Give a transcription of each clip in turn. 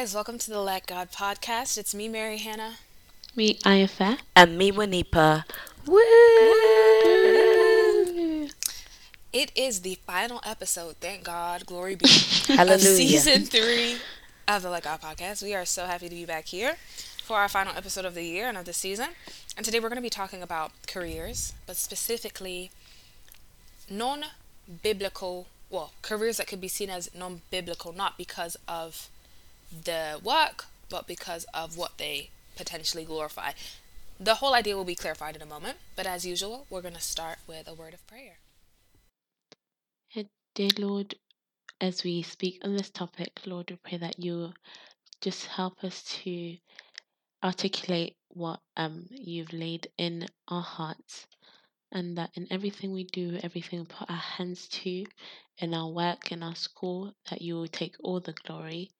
guys, welcome to the Let God podcast. It's me, Mary Hannah. Me, Ayafa. And me, Wanipa. Woo! It is the final episode, thank God, glory be, Hallelujah. of season three of the Let God podcast. We are so happy to be back here for our final episode of the year and of the season. And today we're going to be talking about careers, but specifically non biblical, well, careers that could be seen as non biblical, not because of the work, but because of what they potentially glorify. The whole idea will be clarified in a moment, but as usual, we're going to start with a word of prayer. Dear Lord, as we speak on this topic, Lord, we pray that you just help us to articulate what um you've laid in our hearts and that in everything we do, everything we put our hands to, in our work, in our school, that you will take all the glory.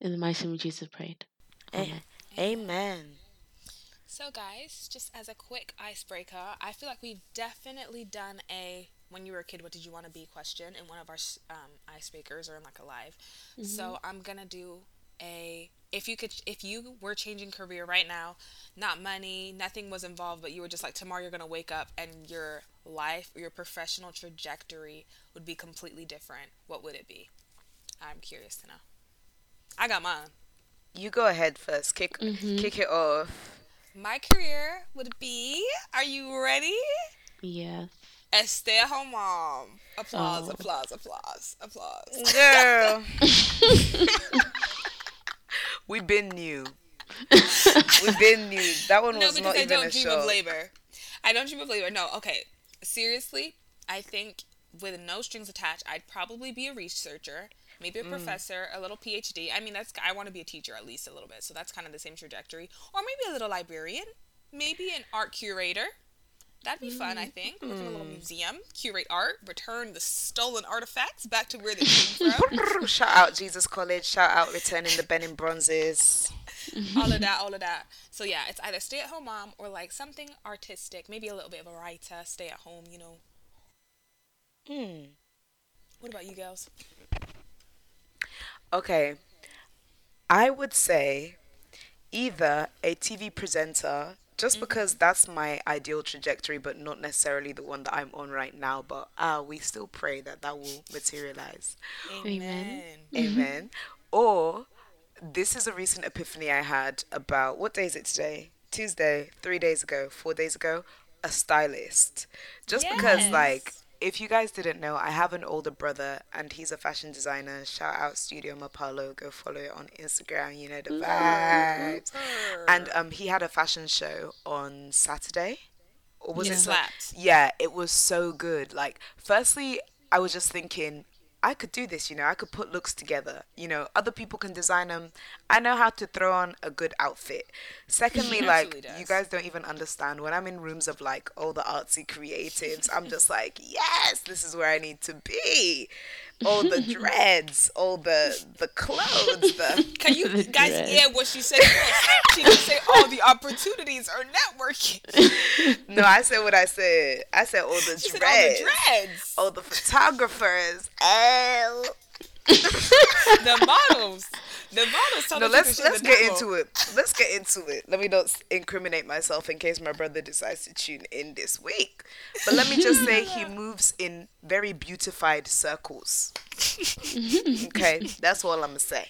In the mighty name of Jesus prayed. Amen. Amen. So, guys, just as a quick icebreaker, I feel like we've definitely done a when you were a kid, what did you want to be question in one of our um, icebreakers or in like a live. Mm-hmm. So, I'm gonna do a if you could if you were changing career right now, not money, nothing was involved, but you were just like tomorrow you're gonna wake up and your life your professional trajectory would be completely different. What would it be? I'm curious to know. I got mine. You go ahead first. Kick mm-hmm. kick it off. My career would be. Are you ready? Yes. A stay-at-home mom. Applause! Oh. Applause! Applause! Applause! Girl. We've been new. We've been new. That one was no, not even a show. I don't dream of labor. I don't dream of labor. No, okay. Seriously, I think with no strings attached, I'd probably be a researcher maybe a mm. professor, a little PhD. I mean, that's I want to be a teacher at least a little bit, so that's kind of the same trajectory. Or maybe a little librarian, maybe an art curator. That'd be mm. fun, I mm. think. Work in a little mm. museum, curate art, return the stolen artifacts back to where they came from. shout out Jesus College. Shout out returning the Benin bronzes. all of that, all of that. So yeah, it's either stay at home mom or like something artistic, maybe a little bit of a writer, stay at home, you know. Hmm. What about you girls? Okay. I would say either a TV presenter, just mm-hmm. because that's my ideal trajectory, but not necessarily the one that I'm on right now. But uh, we still pray that that will materialize. Amen. Amen. Or this is a recent epiphany I had about what day is it today? Tuesday, three days ago, four days ago, a stylist. Just because, like, if you guys didn't know, I have an older brother and he's a fashion designer. Shout out Studio Mapalo. Go follow it on Instagram. You know the vibes. And um, he had a fashion show on Saturday. Or was yeah. it? Slapped. Yeah, it was so good. Like, firstly, I was just thinking, I could do this, you know, I could put looks together. You know, other people can design them. I know how to throw on a good outfit. Secondly, like, does. you guys don't even understand. When I'm in rooms of like all the artsy creatives, I'm just like, yes, this is where I need to be all the dreads, all the the clothes. The can you the guys dread. hear what she said? she didn't say all the opportunities are networking. no, I said what I said. I said all the she dreads, all the dreads, all the photographers, oh. the models. The models. No, let's let's get demo. into it. Let's get into it. Let me not incriminate myself in case my brother decides to tune in this week. But let me just say he moves in very beautified circles. okay, that's all I'm gonna say.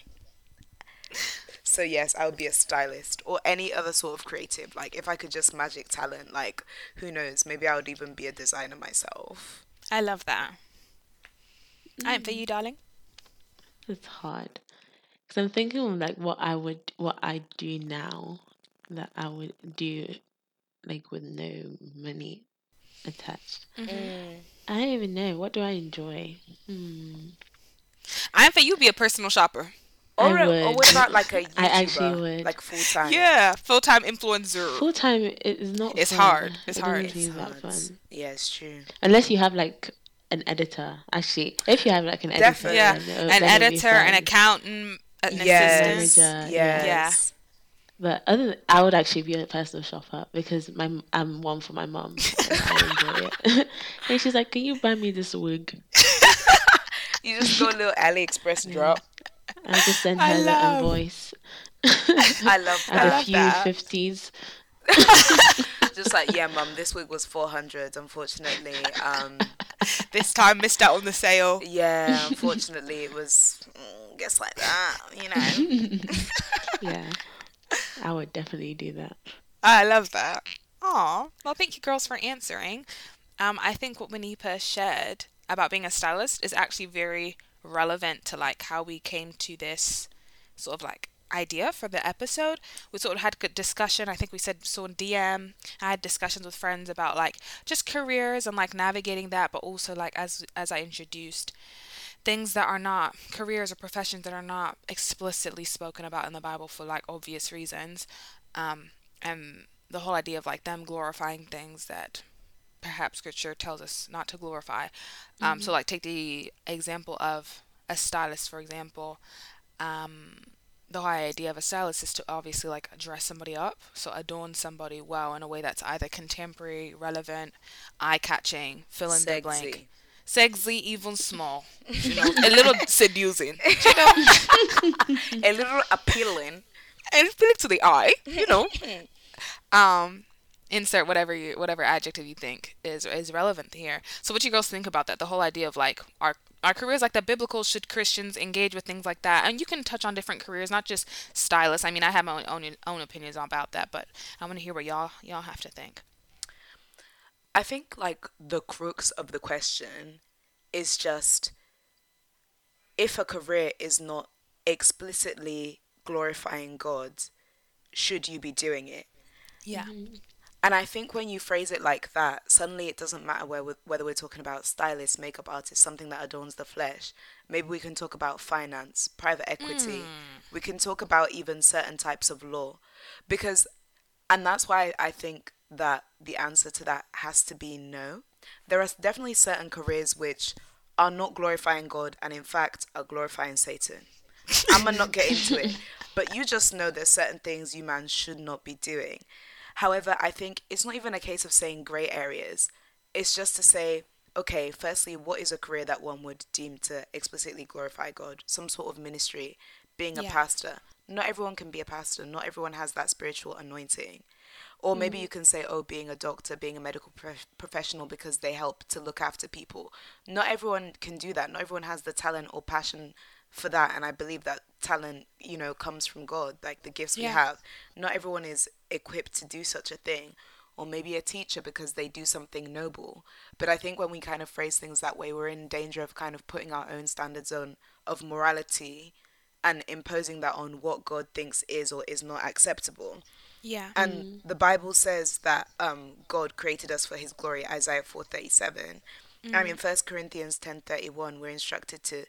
So yes, I would be a stylist or any other sort of creative. Like if I could just magic talent, like who knows? Maybe I would even be a designer myself. I love that. Mm. I am for you, darling. It's hard. Cause I'm thinking of like what I would, what I do now that I would do, like with no money attached. Mm-hmm. I don't even know. What do I enjoy? Hmm. I'm for you. Be a personal shopper. Or, a, or what about like a YouTuber? I actually would. Like full time. Yeah, full time influencer. Full time is not. It's fun. hard. It's it hard. It's hard. fun. Yeah, it's true. Unless you have like an editor. Actually, if you have like an Definitely. editor, yeah, an editor, an accountant, an yes. assistant. Yes. Yeah. Yeah. But other than, I would actually be a personal shopper because my I'm one for my mom. I enjoy it. and she's like, "Can you buy me this wig?" you just go a little AliExpress drop. I'll just send her the love- invoice. I love Add that. a few fifties. Just like, yeah, mum, this wig was 400, unfortunately. Um, This time missed out on the sale. yeah, unfortunately, it was, mm, guess like that, you know. Yeah. I would definitely do that. I love that. Aw. Well, thank you, girls, for answering. Um, I think what Winipa shared about being a stylist is actually very relevant to like how we came to this sort of like idea for the episode. We sort of had good discussion. I think we said so in DM. I had discussions with friends about like just careers and like navigating that, but also like as as I introduced things that are not careers or professions that are not explicitly spoken about in the Bible for like obvious reasons, um, and the whole idea of like them glorifying things that perhaps Scripture tells us not to glorify. Um, So like take the example of a stylist, for example. Um, the whole idea of a stylist is to obviously like dress somebody up, so adorn somebody well in a way that's either contemporary, relevant, eye-catching, fill in the blank Sexy. sexy, even small. You know, a little seducing. You know, A little appealing. and appealing to the eye. You know. Um, insert whatever you whatever adjective you think is is relevant here. So, what you girls think about that? The whole idea of like our our careers like the biblical should Christians engage with things like that? And you can touch on different careers, not just stylists. I mean, I have my own own, own opinions about that, but I want to hear what y'all y'all have to think. I think like the crux of the question is just if a career is not explicitly glorifying God, should you be doing it? Yeah. Mm-hmm. And I think when you phrase it like that, suddenly it doesn't matter where we whether we're talking about stylists, makeup artists, something that adorns the flesh. Maybe we can talk about finance, private equity. Mm. We can talk about even certain types of law. Because, and that's why I think that the answer to that has to be no. There are definitely certain careers which are not glorifying God and in fact are glorifying Satan. I'm gonna not get into it, but you just know there's certain things you man should not be doing. However, I think it's not even a case of saying grey areas. It's just to say, okay, firstly, what is a career that one would deem to explicitly glorify God? Some sort of ministry, being a Yeah. pastor. Not everyone can be a pastor. Not everyone has that spiritual anointing. Or maybe mm. you can say, oh, being a doctor, being a medical prof- professional because they help to look after people. Not everyone can do that. Not everyone has the talent or passion for that. And I believe that talent, you know, comes from God, like the gifts we have. Not everyone is equipped to do such a thing. Or maybe a teacher because they do something noble. But I think when we kind of phrase things that way, we're in danger of kind of putting our own standards on of morality and imposing that on what God thinks is or is not acceptable. Yeah. And the Bible says that um, God created us for His glory, Isaiah four thirty seven. I mean, First Corinthians ten thirty one, we're instructed to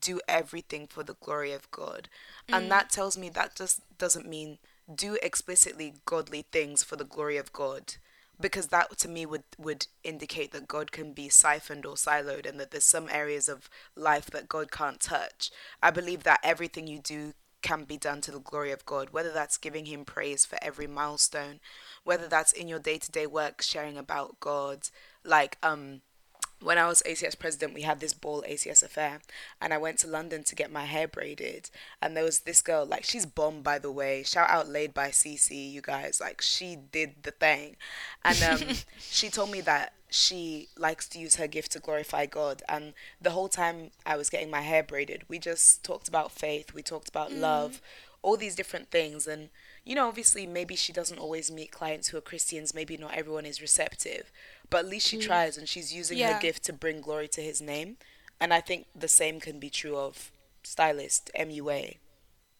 do everything for the glory of God, and that tells me that just doesn't mean do explicitly godly things for the glory of God, because that to me would would indicate that God can be siphoned or siloed, and that there's some areas of life that God can't touch. I believe that everything you do can be done to the glory of God, whether that's giving Him praise for every milestone, whether that's in your day to day work sharing about God. Like, um, when I was ACS president, we had this ball ACS affair, and I went to London to get my hair braided. And there was this girl, like, she's bomb, by the way. Shout out Laid by CC, you guys. Like, she did the thing. And um, she told me that she likes to use her gift to glorify God. And the whole time I was getting my hair braided, we just talked about faith, we talked about love, all these different things. And, you know, obviously, maybe she doesn't always meet clients who are Christians, maybe not everyone is receptive, but at least she tries and she's using Yeah. her gift to bring glory to his name. And I think the same can be true of stylist, MUA,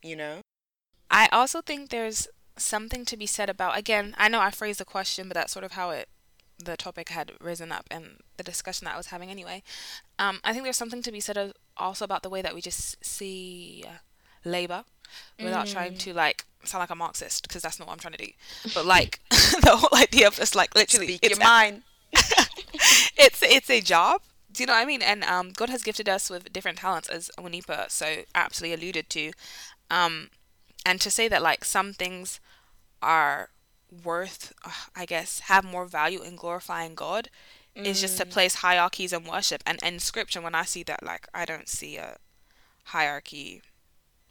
you know? I also think there's something to be said about again, I know I phrased the question, but that's sort of how it the topic had risen up and the discussion that I was having anyway. Um, I think there's something to be said of, also about the way that we just see labor without trying to like sound like a Marxist because that's not what I'm trying to do. But like the whole idea of just like literally Speak it's your mind. it's it's a job. Do you know what I mean? And um, God has gifted us with different talents, as Wanipa so aptly alluded to. Um, and to say that like some things are worth, I guess, have more value in glorifying God is just to place hierarchies in worship. And in Scripture, when I see that, like I don't see a hierarchy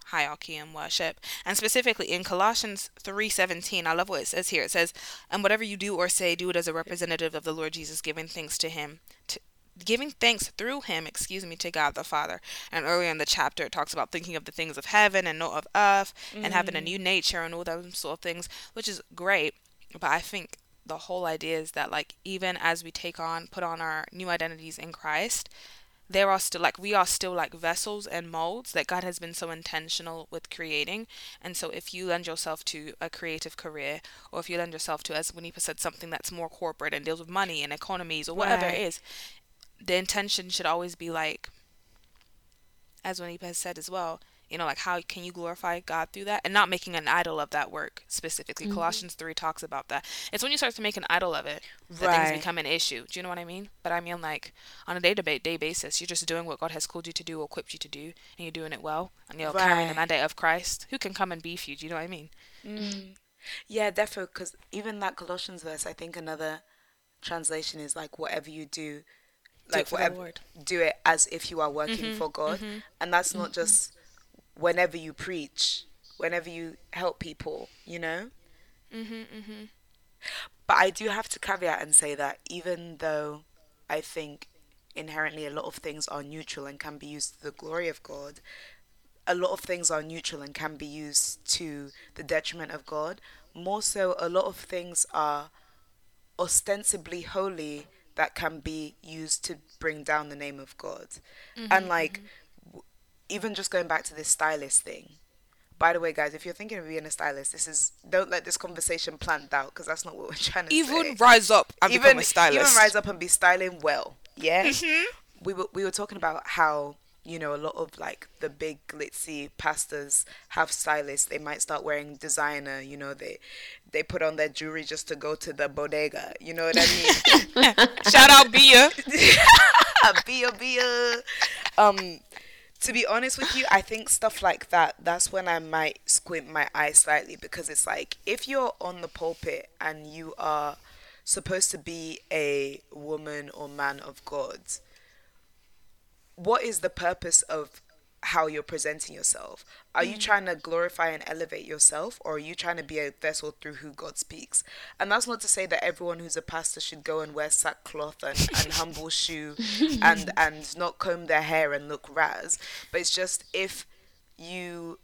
hierarchy and worship. And specifically in Colossians 3:17, I love what it says here. It says, "And whatever you do or say, do it as a representative of the Lord Jesus, giving thanks to him, to, giving thanks through him, excuse me, to God the Father." And earlier in the chapter it talks about thinking of the things of heaven and not of earth and having a mm. new nature and all those sort of things, which is great. But I think the whole idea is that like even as we take on put on our new identities in Christ, there are still like we are still like vessels and molds that God has been so intentional with creating. And so if you lend yourself to a creative career or if you lend yourself to as Winipa said something that's more corporate and deals with money and economies or whatever Right. it is, the intention should always be like as Winipa has said as well, you know, like how can you glorify God through that and not making an idol of that work specifically. Mm-hmm. Colossians 3 talks about that. It's when you start to make an idol of it that Right. things become an issue. Do you know what I mean? But I mean, like, on a day to day basis, you're just doing what God has called you to do or equipped you to do, and you're doing it well, and you're carrying the mandate of Christ. Who can come and beef you? Do you know what I mean? Mm. Yeah, definitely. Because even that Colossians verse, I think another translation is like, whatever you do, like the whatever, do it as if you are working mm-hmm. for God, mm-hmm. and that's not just whenever you preach, whenever you help people, you know. Mhm, mhm. But I do have to caveat and say that even though I think inherently a lot of things are neutral and can be used to the glory of God, a lot of things are neutral and can be used to the detriment of God. More so, a lot of things are ostensibly holy that can be used to bring down the name of God. and like, w- even just going back to this stylist thing. By the way, guys, if you're thinking of being a stylist, this is don't let this conversation plant out because that's not what we're trying to say Even rise up and become a stylist. even rise up and be styling well. Yeah, Mm-hmm. we were we were talking about how you know a lot of like the big glitzy pastors have stylists. They might start wearing designer. You know they they put on their jewelry just to go to the bodega. You know what I mean? Shout out Bia. Bia Bia. Um, to be honest with you, I think stuff like that, that's when I might squint my eye slightly because it's like if you're on the pulpit and you are supposed to be a woman or man of God, what is the purpose of how you're presenting yourself? Are you mm-hmm. trying to glorify and elevate yourself, or are you trying to be a vessel through who God speaks? And that's not to say that everyone who's a pastor should go and wear sackcloth and, and humble shoe and and not comb their hair and look raz. But it's just if you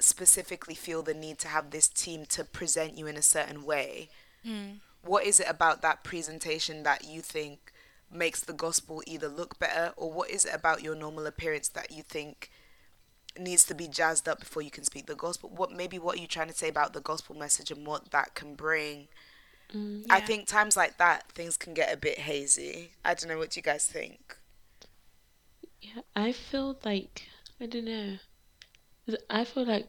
specifically feel the need to have this team to present you in a certain way, mm. what is it about that presentation that you think makes the gospel either look better or what is it about your normal appearance that you think needs to be jazzed up before you can speak the gospel? What maybe what are you trying to say about the gospel message and what that can bring? Mm, I Yeah. think times like that things can get a bit hazy. I don't know what you guys think? Yeah, I feel like I don't know. I feel like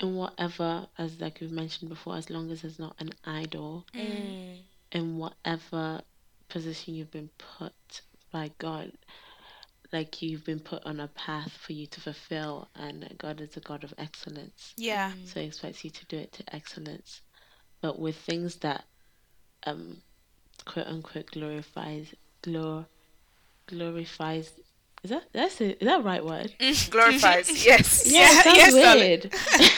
in whatever, as like we've mentioned before, as long as it's not an idol, mm. in whatever position you've been put by God, like you've been put on a path for you to fulfill, and God is a God of excellence. Yeah. So he expects you to do it to excellence. But with things that um quote unquote glorifies glor glorifies is that that's it is that the right word? glorifies yes Yeah, Yeah, sounds yes,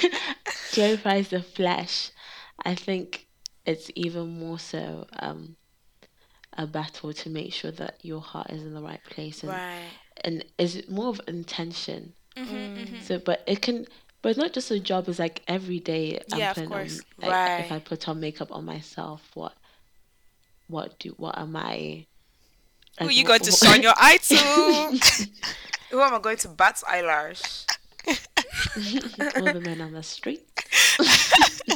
weird. glorifies the flesh. I think it's even more so um a battle to make sure that your heart is in the right place and right and is more of intention. Mm-hmm, So, but it can, but it's not just a job. It's like every day. I'm Yeah, of putting course. On, like, If I put on makeup on myself, what, what do, what am I? Who like, you what- going to shine your eye to? who am i going to bat eyelash all the men on the street.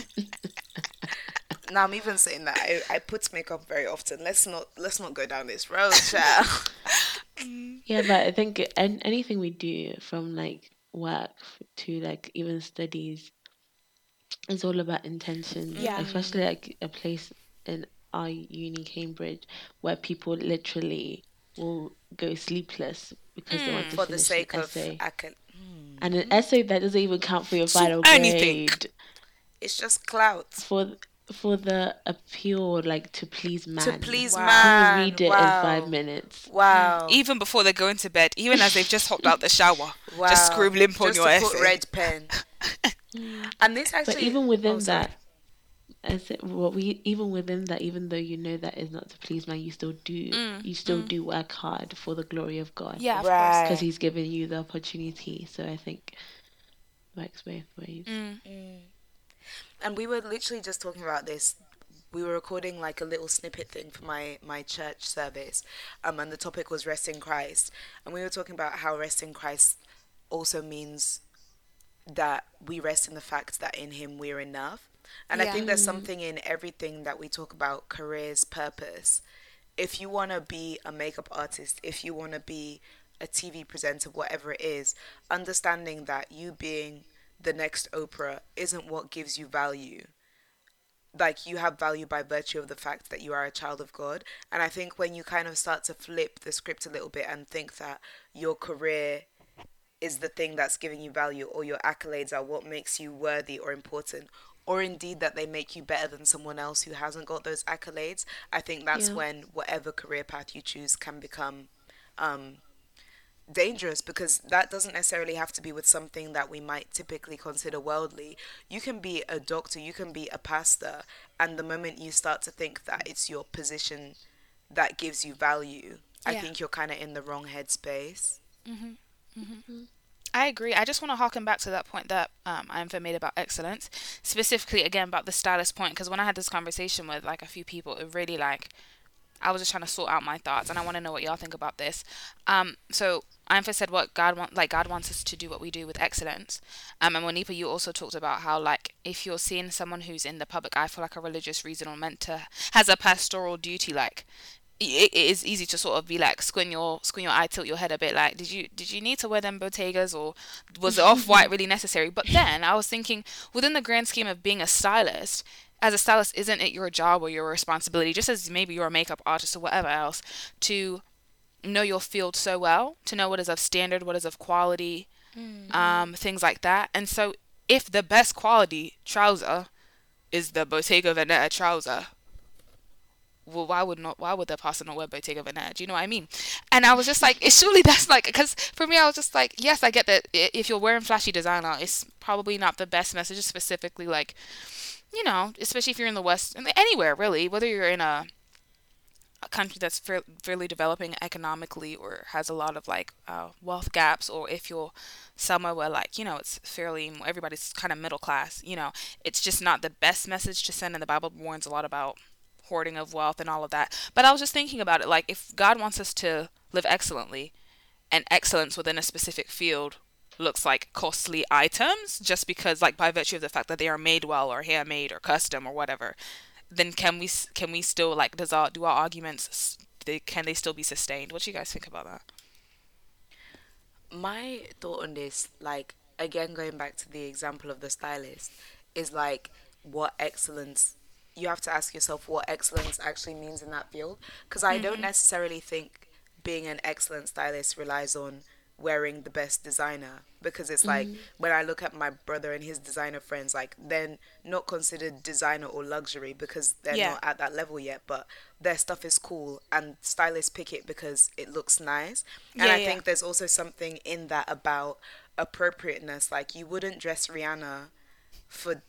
now i'm even saying that I, I put makeup very often let's not let's not go down this road child Yeah, but I think an anything we do from like work to like even studies is all about intention. Yeah. Especially like a place in our uni Cambridge where people literally will go sleepless because they want to for the finish sake an of essay. acad- hmm. and an essay that doesn't even count for your So final anything. grade it's just clout for for the appeal, like to please man. To please Wow. man. read it wow. in five minutes. Wow. Even before they go into bed, even as they've just hopped out the shower, wow. just scribble on Just your to essay. put red pen. and this actually. But even within oh, that, as it, what we even within that, even though you know that is not to please man, you still do you still do work hard for the glory of God. Mm, yeah, of Right. because He's given you the opportunity. So I think works both ways. course. Mm. And we were literally just talking about this. We were recording like a little snippet thing for my my church service um and the topic was rest in christ. And we were talking about how rest in christ also means that we rest in the fact that in him we're enough. And i think there's something in everything that we talk about careers purpose. If you want to be a makeup artist if you want to be a tv presenter whatever it is understanding that you being the next oprah isn't what gives you value like you have value by virtue of the fact that you are a child of God. And I think when you kind of start to flip the script a little bit and think that your career is the thing that's giving you value or your accolades are what makes you worthy or important or indeed that they make you better than someone else who hasn't got those accolades, I think that's Yeah. when whatever career path you choose can become um dangerous because that doesn't necessarily have to be with something that we might typically consider worldly. You can be a doctor, you can be a pastor, and the moment you start to think that it's your position that gives you value, I think you're kind of in the wrong headspace. I agree. I just want to harken back to that point that um, Ianfa made about excellence, specifically again about the stylist point. Because when I had this conversation with like a few people, it really like I was just trying to sort out my thoughts, and I want to know what y'all think about this. Um, so Ianfa said what God want, like God wants us to do what we do with excellence. Um, and Monipa, you also talked about how like if you're seeing someone who's in the public eye for like a religious reason or meant to has a pastoral duty, like it, it is easy to sort of be like squint your squint your eye, tilt your head a bit. Like, did you did you need to wear them Bottegas or was the off white really necessary? But then I was thinking, within the grand scheme of being a stylist, as a stylist, isn't it your job or your responsibility, just as maybe you're a makeup artist or whatever else, to know your field so well, to know what is of standard, what is of quality, um, things like that. And so, if the best quality trouser is the Bottega Veneta trouser, well, why would not? Why would the pastor not wear Bottega Veneta? Do you know what I mean? And I was just like, it's surely that's like, because for me, I was just like, yes, I get that if you're wearing flashy designer, it's probably not the best message, specifically like, you know, especially if you're in the West, anywhere really, whether you're in a a country that's fair, fairly developing economically or has a lot of like uh, wealth gaps, or if you're somewhere where like you know it's fairly everybody's kind of middle class, you know, it's just not the best message to send. And the Bible warns a lot about hoarding of wealth and all of that. But I was just thinking about it, like if God wants us to live excellently, and excellence within a specific field looks like costly items just because like by virtue of the fact that they are made well or handmade or custom or whatever then can we can we still like does our do our arguments they, can they still be sustained what do you guys think about that my thought on this, like again going back to the example of the stylist, is like what excellence you have to ask yourself what excellence actually means in that field. Because I don't mm-hmm. necessarily think being an excellent stylist relies on wearing the best designer because it's like mm-hmm. when I look at my brother and his designer friends, like they're not considered designer or luxury because they're Yeah. not at that level yet, but their stuff is cool and stylists pick it because it looks nice. And Yeah, I yeah. think there's also something in that about appropriateness. Like you wouldn't dress Rihanna for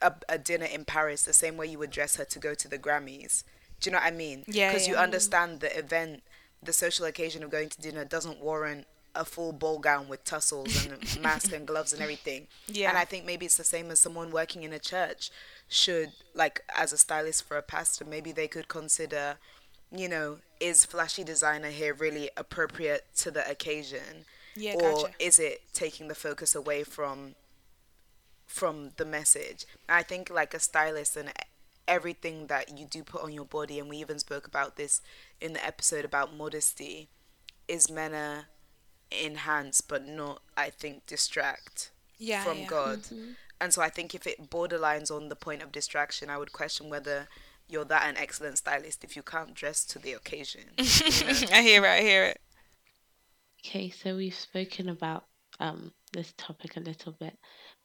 a, a dinner in Paris the same way you would dress her to go to the Grammys. Do you know what I mean? Yeah, Because you understand the event, the social occasion of going to dinner doesn't warrant a full ball gown with tussles and a mask and gloves and everything. Yeah. And I think maybe it's the same as someone working in a church should, like, as a stylist for a pastor, maybe they could consider, you know, is flashy designer here really appropriate to the occasion? Yeah, or gotcha. is it taking the focus away from from the message. I think like a stylist and everything that you do put on your body, and we even spoke about this in the episode about modesty, is meant to enhance but not, I think, distract Yeah, from yeah. God. And so I think if it borderlines on the point of distraction, I would question whether you're that an excellent stylist if you can't dress to the occasion. I hear it. I hear it. Okay, so we've spoken about um this topic a little bit,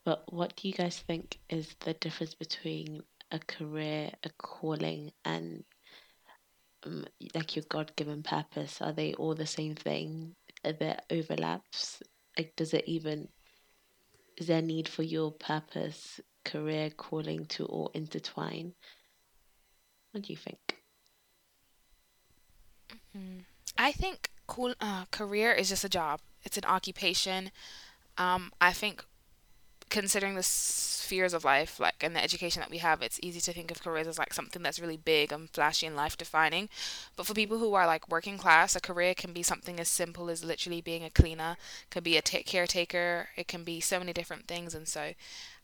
but what do you guys think is the difference between a career, a calling, and um, like your God given purpose? Are they all the same thing? There overlaps? Like, does it even, is there need for your purpose, career, calling to all intertwine? What do you think? I think cool uh, career is just a job. It's an occupation. Um, I think considering the spheres of life, like and the education that we have, it's easy to think of careers as like something that's really big and flashy and life defining. But for people who are like working class, a career can be something as simple as literally being a cleaner, could be a t- caretaker, it can be so many different things. And so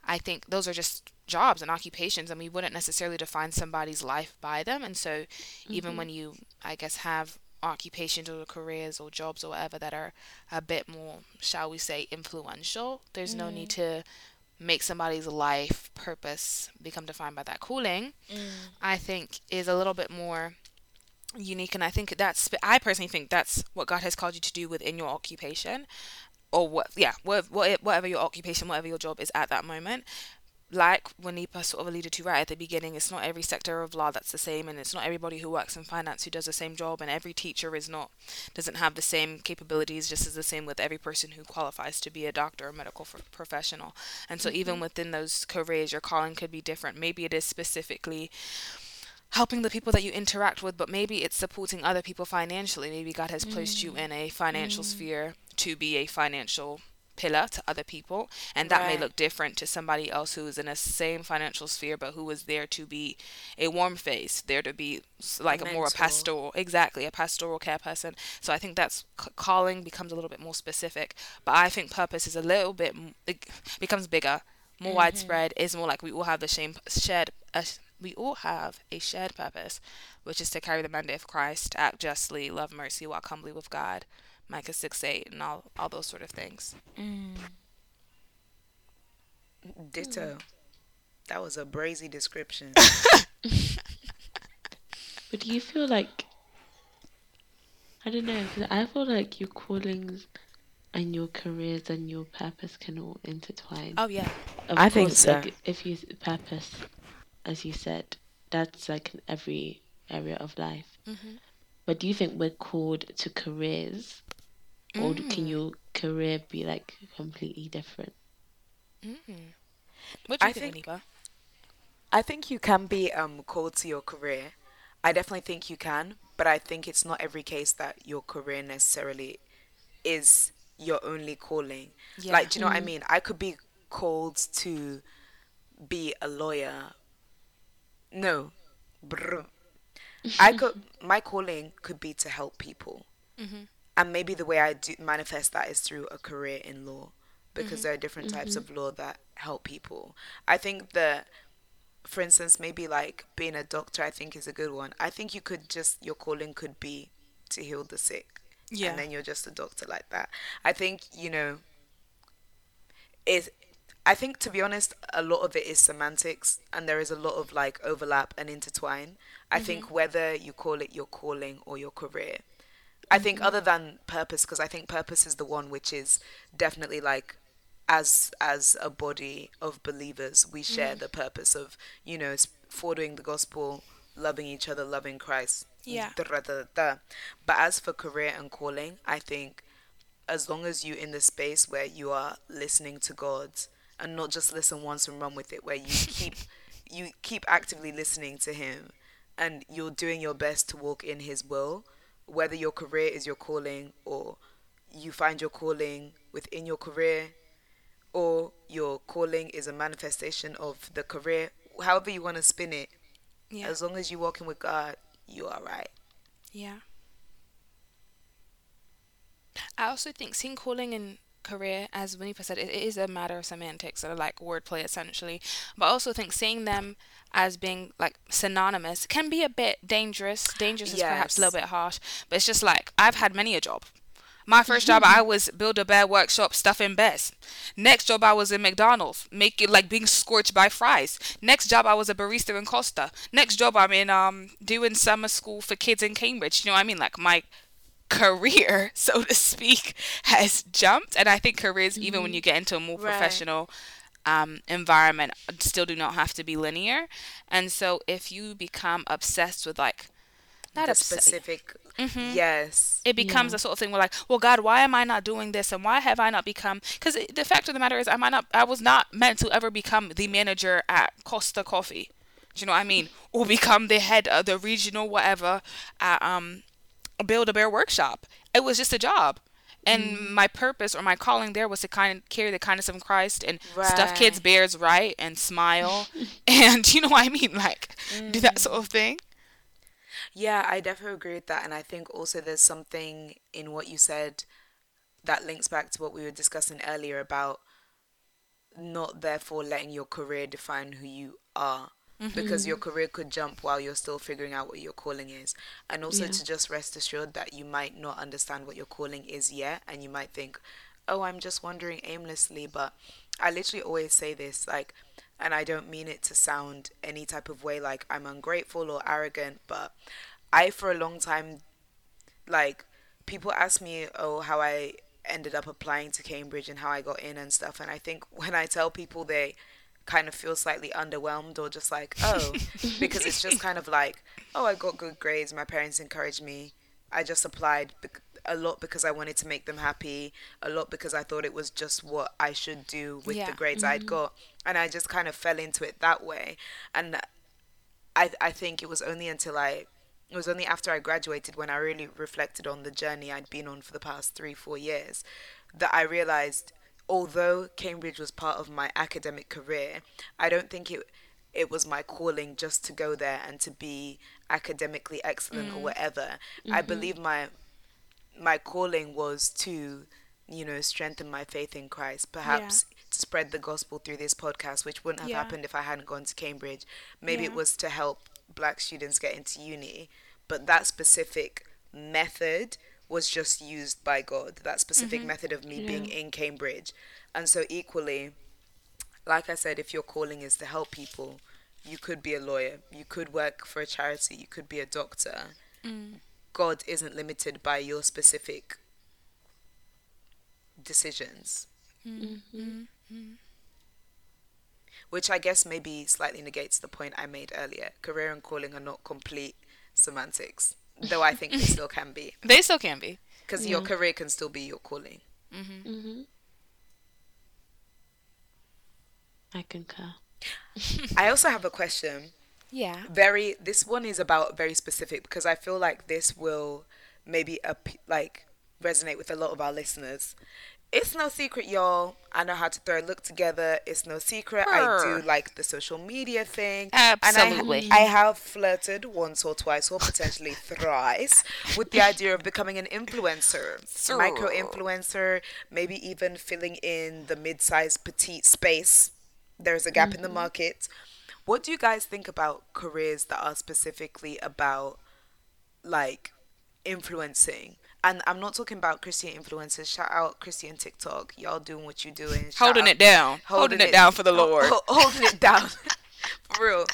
I think those are just jobs and occupations, and we wouldn't necessarily define somebody's life by them. And so even mm-hmm. when you, I guess, have occupations or careers or jobs or whatever that are a bit more, shall we say, influential, there's no need mm. to make somebody's life purpose become defined by that calling. Mm. I think is a little bit more unique and I think that's I personally think that's what God has called you to do within your occupation or what yeah what, what, whatever your occupation whatever your job is at that moment like Wanipa sort of alluded to right at the beginning, it's not every sector of law that's the same, and it's not everybody who works in finance who does the same job, and every teacher is not doesn't have the same capabilities. Just as the same with every person who qualifies to be a doctor or medical f- professional. And so even mm-hmm. within those careers, your calling could be different. Maybe it is specifically helping the people that you interact with, but maybe it's supporting other people financially. Maybe God has placed you mm. in a financial mm. sphere to be a financial pillar to other people and that may look different to somebody else who is in a same financial sphere but who is there to be a warm face there to be like a more a pastoral exactly a pastoral care person. So i think that's c- calling becomes a little bit more specific but i think purpose is a little bit it becomes bigger more widespread is more like we all have the same shared uh, we all have a shared purpose which is to carry the mandate of christ act justly love mercy walk humbly with god micah 6 8 and all all those sort of things Ditto. That was a brazy description. But do you feel like I don't know? 'cause I feel like your callings and your careers and your purpose can all intertwine. oh yeah Of I think so. Like if you purpose, as you said, that's like in every area of life. Mm-hmm. But do you think we're called to careers, or Mm. can your career be like completely different? what do you I think, think- Aniba? I think you can be um called to your career. I definitely think you can, but I think it's not every case that your career necessarily is your only calling. Yeah. Like, do you know what I mean? I could be called to be a lawyer. No. Brr. I could my calling could be to help people. And maybe the way I do manifest that is through a career in law because mm-hmm. there are different types of mm-hmm. law that help people. I think that for instance, maybe like being a doctor, I think is a good one. I think you could just, your calling could be to heal the sick. Yeah. And then you're just a doctor like that. I think, you know, is I think to be honest, a lot of it is semantics and there is a lot of like overlap and intertwine. I think mm-hmm. whether you call it your calling or your career. I think mm-hmm. other than purpose, because I think purpose is the one which is definitely like as as a body of believers, we share mm. the purpose of you know forwarding the gospel, loving each other, loving Christ. Yeah. But as for career and calling, I think as long as you're in the space where you are listening to God and not just listen once and run with it, where you keep you keep actively listening to Him and you're doing your best to walk in His will, whether your career is your calling or you find your calling within your career or your calling is a manifestation of the career, however you want to spin it, Yeah. as long as you're walking with God, you are right. Yeah. I also think seeing calling and career, as Winipa said, it, it is a matter of semantics or like wordplay essentially. But I also think seeing them as being like synonymous can be a bit dangerous. Dangerous is perhaps a little bit harsh, but it's just like I've had many a job. My first job, I was build a bear workshop stuffing bears. Next job, I was in McDonald's, making like being scorched by fries. Next job, I was a barista in Costa. Next job, I'm in um doing summer school for kids in Cambridge. You know what I mean? Like my career, so to speak, has jumped. And I think careers, even when you get into a more Right. professional um, environment still do not have to be linear. And so if you become obsessed with like not the obsessed, specific. Yes. it becomes Yeah. a sort of thing where like, well, God, why am I not doing this, and why have I not become? Because the fact of the matter is, I might not, I was not meant to ever become the manager at Costa Coffee. Do you know what I mean? Or become the head of the regional whatever at um, Build a Bear Workshop. It was just a job. And mm. my purpose or my calling there was to kind of carry the kindness of Christ and stuff kids' bears right and smile and you know what I mean, like do that mm. sort of thing. Yeah, I definitely agree with that. And I think also there's something in what you said that links back to what we were discussing earlier about not therefore letting your career define who you are. Because mm-hmm. your career could jump while you're still figuring out what your calling is. And also Yeah. to just rest assured that you might not understand what your calling is yet. And you might think, oh, I'm just wandering aimlessly. But I literally always say this, like, and I don't mean it to sound any type of way like I'm ungrateful or arrogant, but I, for a long time, like people ask me oh how i ended up applying to cambridge and how i got in and stuff and i think when i tell people they kind of feel slightly underwhelmed or just like oh because it's just kind of like oh i got good grades my parents encouraged me. I just applied a lot because i wanted to make them happy a lot because i thought it was just what i should do with Yeah. the grades i'd mm-hmm. got. And i just kind of fell into it that way. And I I think it was only until I it was only after I graduated when I really reflected on the journey I'd been on for the past three, four years that I realized although Cambridge was part of my academic career, I don't think it it was my calling just to go there and to be academically excellent or mm. whatever. I mm-hmm. believe my my calling was to you know strengthen my faith in Christ perhaps to spread the gospel through this podcast which wouldn't have Yeah. happened if I hadn't gone to Cambridge. Maybe it was to help black students get into uni but that specific method was just used by God that specific mm-hmm. method of me being in Cambridge. And so equally like I said if your calling is to help people you could be a lawyer you could work for a charity you could be a doctor. Mm. God isn't limited by your specific decisions. Mm-hmm. Mm-hmm. Which I guess maybe slightly negates the point I made earlier. Career and calling are not complete semantics, though I think they still can be. They still can be. Because your career can still be your calling. hmm I concur. I also have a question. Yeah. very this one is about very specific because I feel like this will maybe ap- like resonate with a lot of our listeners. It's no secret, y'all. I know how to throw a look together. It's no secret. I do like the social media thing. Absolutely. And I, I have flirted once or twice or potentially thrice with the idea of becoming an influencer, Sir. micro influencer, maybe even filling in the mid sized petite space. There's a gap in the mm-hmm. market. What do you guys think about careers that are specifically about like influencing? And I'm not talking about Christian influencers. Shout out Christian TikTok. Y'all doing what you're doing. Shout Holding out- it down. Holding it down for the Lord. ho- holding it down. for real.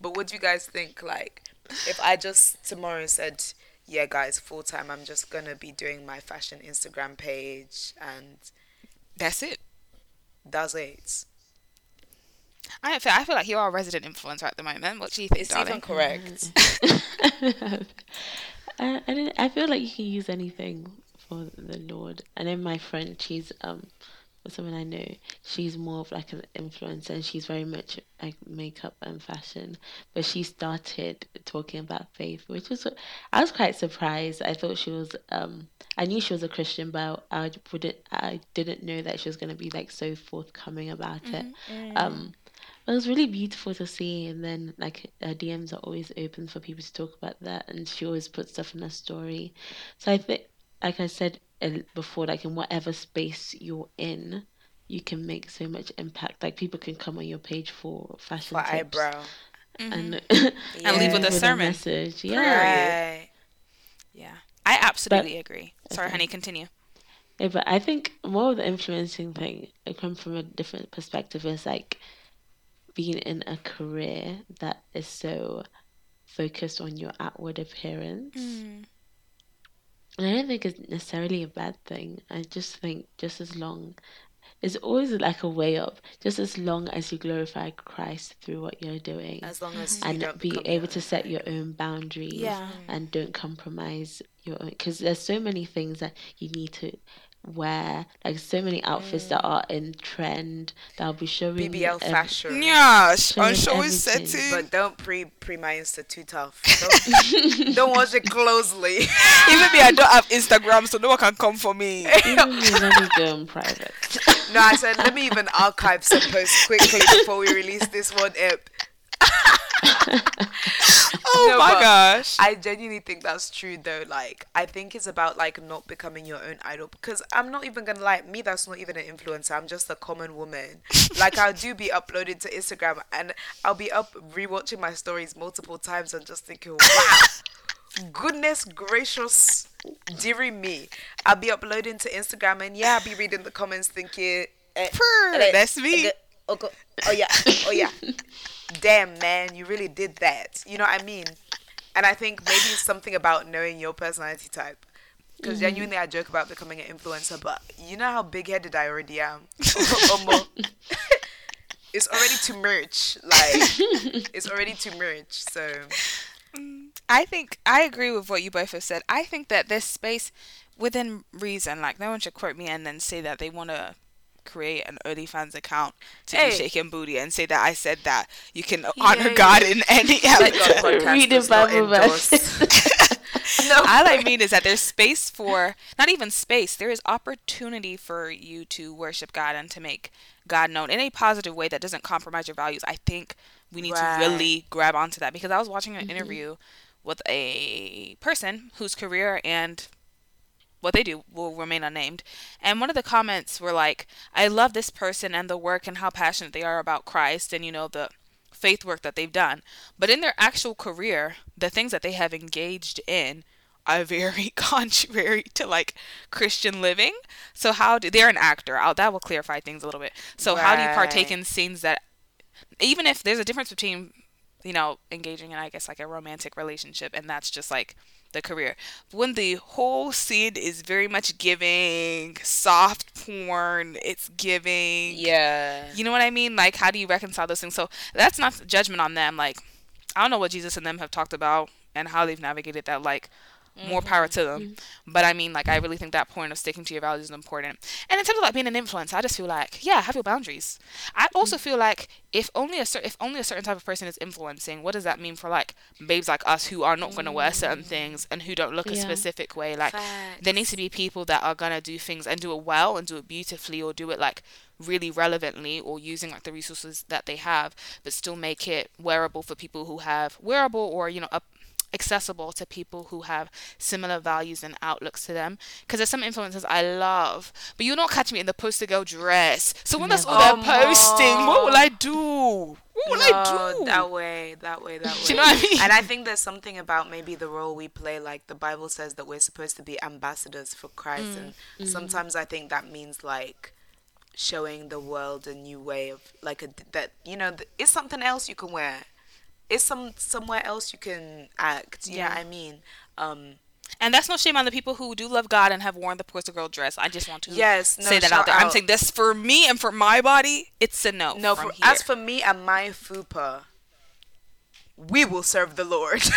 But what do you guys think? Like, if I just tomorrow said, yeah, guys, full time, I'm just gonna be doing my fashion Instagram page and That's it. that's it. I don't feel, I feel like you're a resident influencer at the moment. What do you think, It's darling? even correct. I, I, don't, I feel like you can use anything for the Lord. I know my friend, she's um, someone I know, she's more of like an influencer and she's very much like makeup and fashion. But she started talking about faith, which was I was quite surprised. I thought she was um, I knew she was a Christian, but I wouldn't, I didn't know that she was gonna be like so forthcoming about it. Um, it was really beautiful to see and then like her dms are always open for people to talk about that and she always puts stuff in her story so i think like i said uh, before like in whatever space you're in you can make so much impact like people can come on your page for fashion For tips eyebrow. and, And leave with a sermon. message yeah Right. Yeah. I absolutely agree. Sorry, Okay. honey, continue. Yeah, but I think more of the influencing thing it comes from a different perspective is like being in a career that is so focused on your outward appearance. Mm. And I don't think it's necessarily a bad thing. I just think just as long It's always like a way up, just as long as you glorify Christ through what you're doing. As long as you and don't be able to set your own boundaries Yeah. and don't compromise your own because there's so many things that you need to wear like so many outfits that mm. are in trend that'll be showing you BBL ev- fashion. Yeah, Showing on show is everything. setting. But don't pre pre my Insta too tough. Don't, don't watch it closely. Even me, I don't have Instagram, so no one can come for me. even me let me go in private no, I said let me even archive some posts quickly before we release this one ep. Oh No, my gosh. I genuinely think that's true though. Like I think it's about like not becoming your own idol because I'm not even gonna lie, me that's not even an influencer. I'm just a common woman. like I do be uploaded to Instagram and I'll be up rewatching my stories multiple times and just thinking, wow, goodness gracious, dearie me. I'll be uploading to Instagram and yeah, I'll be reading the comments thinking, eh, that's me. eh, Oh, oh yeah, oh yeah. Damn man, you really did that. You know what I mean? And I think maybe it's something about knowing your personality type. Because mm-hmm. genuinely, I joke about becoming an influencer, but you know how big headed I already am. It's already too much. Like, it's already too much. So, I think I agree with what you both have said. I think that this space, within reason, like no one should quote me and then say that they want to create an OnlyFans account to Hey. be shaking booty and say that I said that you can honor Yeah, God yeah. in any Thank element. Read the Bible no. All I mean is that there's space for not even space. There is opportunity for you to worship God and to make God known in a positive way that doesn't compromise your values. I think we need Right. to really grab onto that because I was watching an interview with a person whose career and what they do will remain unnamed. And one of the comments were like, I love this person and the work and how passionate they are about Christ and, you know, the faith work that they've done. But in their actual career, the things that they have engaged in are very contrary to like Christian living. So how do they're an actor? I'll, that will clarify things a little bit. So how do you partake in scenes that even if there's a difference between you know engaging in I guess like a romantic relationship and that's just like the career. When the whole scene is very much giving soft porn, it's giving Yeah. you know what I mean? Like, how do you reconcile those things? So that's not judgment on them. Like, I don't know what Jesus and them have talked about and how they've navigated that. Like, more mm-hmm. power to them. Mm-hmm. But I mean, like, I really think that point of sticking to your values is important. And in terms of like being an influencer, I just feel like, yeah, have your boundaries. I mm-hmm. also feel like if only a certain if only a certain type of person is influencing, what does that mean for like babes like us who are not going to wear certain things and who don't look a specific way? Like, there needs to be people that are gonna do things and do it well and do it beautifully or do it like really relevantly or using like the resources that they have but still make it wearable for people who have wearable or you know up accessible to people who have similar values and outlooks to them because there's some influencers I love but you'll not catch me in the poster girl dress so when that's all Never. they're posting what will I do what will I No, do that way, that way, that way. Do you know what I mean? And I think there's something about maybe the role we play. Like the Bible says that we're supposed to be ambassadors for Christ, Mm. and sometimes I think that means like showing the world a new way of like a that you know it's something else you can wear. It's some somewhere else you can act. Yeah, Yeah. I mean, um, And that's no shame on the people who do love God and have worn the poster girl dress. I just want to Yes, no, say that out there. I'm saying this for me and for my body. It's a no. no. from For, here. as for me and my fupa, we will serve the Lord.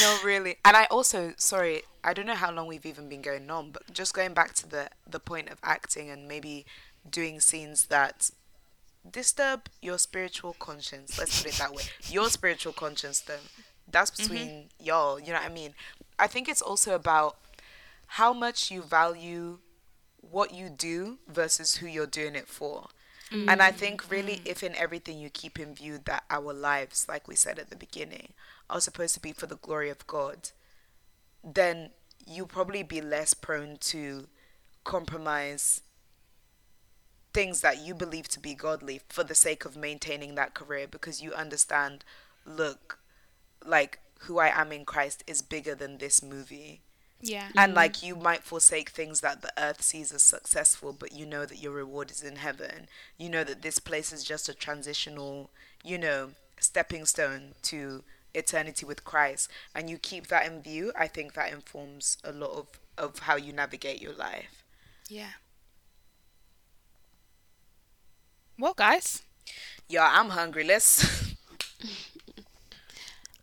no, really. And I also, sorry, I don't know how long we've even been going on, but just going back to the the point of acting and maybe doing scenes that disturb your spiritual conscience. Let's put it that way. Your spiritual conscience, though, that's mm-hmm. between y'all. You know what I mean? I think it's also about how much you value what you do versus who you're doing it for. And I think mm-hmm. really mm-hmm. if in everything you keep in view that our lives, like we said at the beginning, are supposed to be for the glory of God, then you'll probably be less prone to compromise things that you believe to be godly for the sake of maintaining that career because you understand, look, like who I am in Christ is bigger than this movie. yeah. And mm-hmm. like you might forsake things that the earth sees as successful, but you know that your reward is in heaven. You know that this place is just a transitional, you know, stepping stone to eternity with Christ. And you keep that in view. I think that informs a lot of of how you navigate your life. Yeah. Well, guys, Yo, I'm hungry. Let's.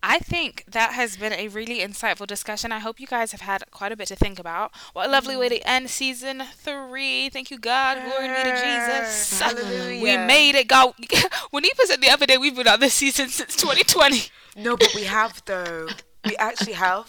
I think that has been a really insightful discussion. I hope you guys have had quite a bit to think about. What a lovely way to mm. end season three. Thank you, God. Glory be to Jesus. Hallelujah. We made it, God. When he said the other day, we've been on this season since 2020. No, but we have though. We actually have.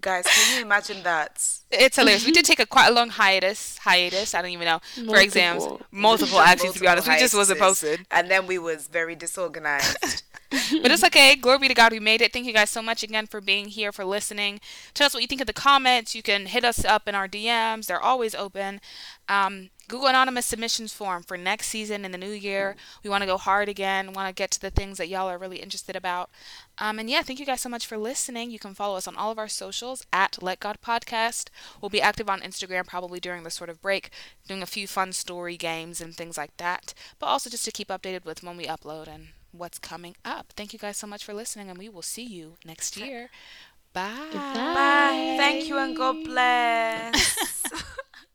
Guys, can you imagine that? It's hilarious. We did take a quite a long hiatus. Hiatus. I don't even know for exams. Multiple. Multiple, actually, to be honest. We just wasn't posted. And then we was very disorganized. but it's okay. Glory be to God, we made it. Thank you guys so much again for being here, for listening. Tell us what you think in the comments. You can hit us up in our DMs, they're always open. Um, Google Anonymous submissions form for next season in the new year. We want to go hard again, want to get to the things that y'all are really interested about. Um, and yeah, thank you guys so much for listening. You can follow us on all of our socials at Let God Podcast. We'll be active on Instagram probably during this sort of break, doing a few fun story games and things like that. But also just to keep updated with when we upload and what's coming up. Thank you guys so much for listening, and we will see you next year. Bye. Goodbye. Bye. Thank you and God bless.